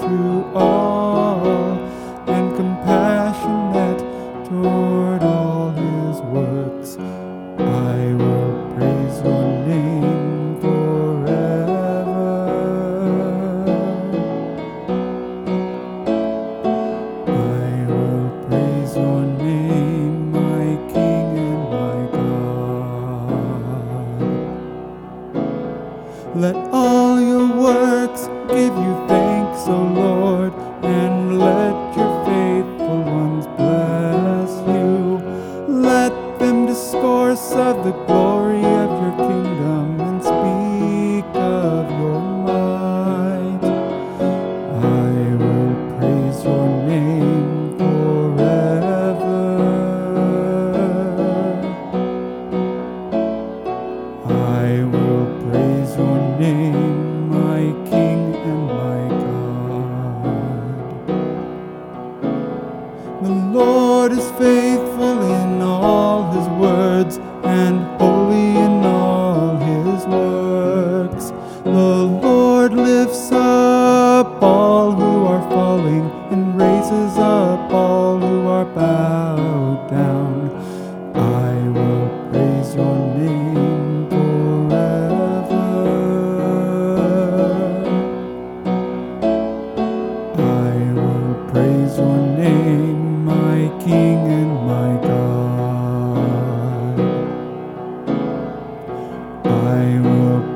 to all, and compassionate toward all his works. I will praise your name forever. I will praise your name, my King and my God. Let all your works give you thanks so Lord. Lord lifts up all who are falling and raises up all who are bowed.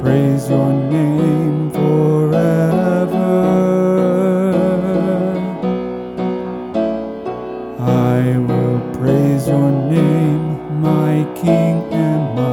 praise your name forever. I will praise your name, my King and my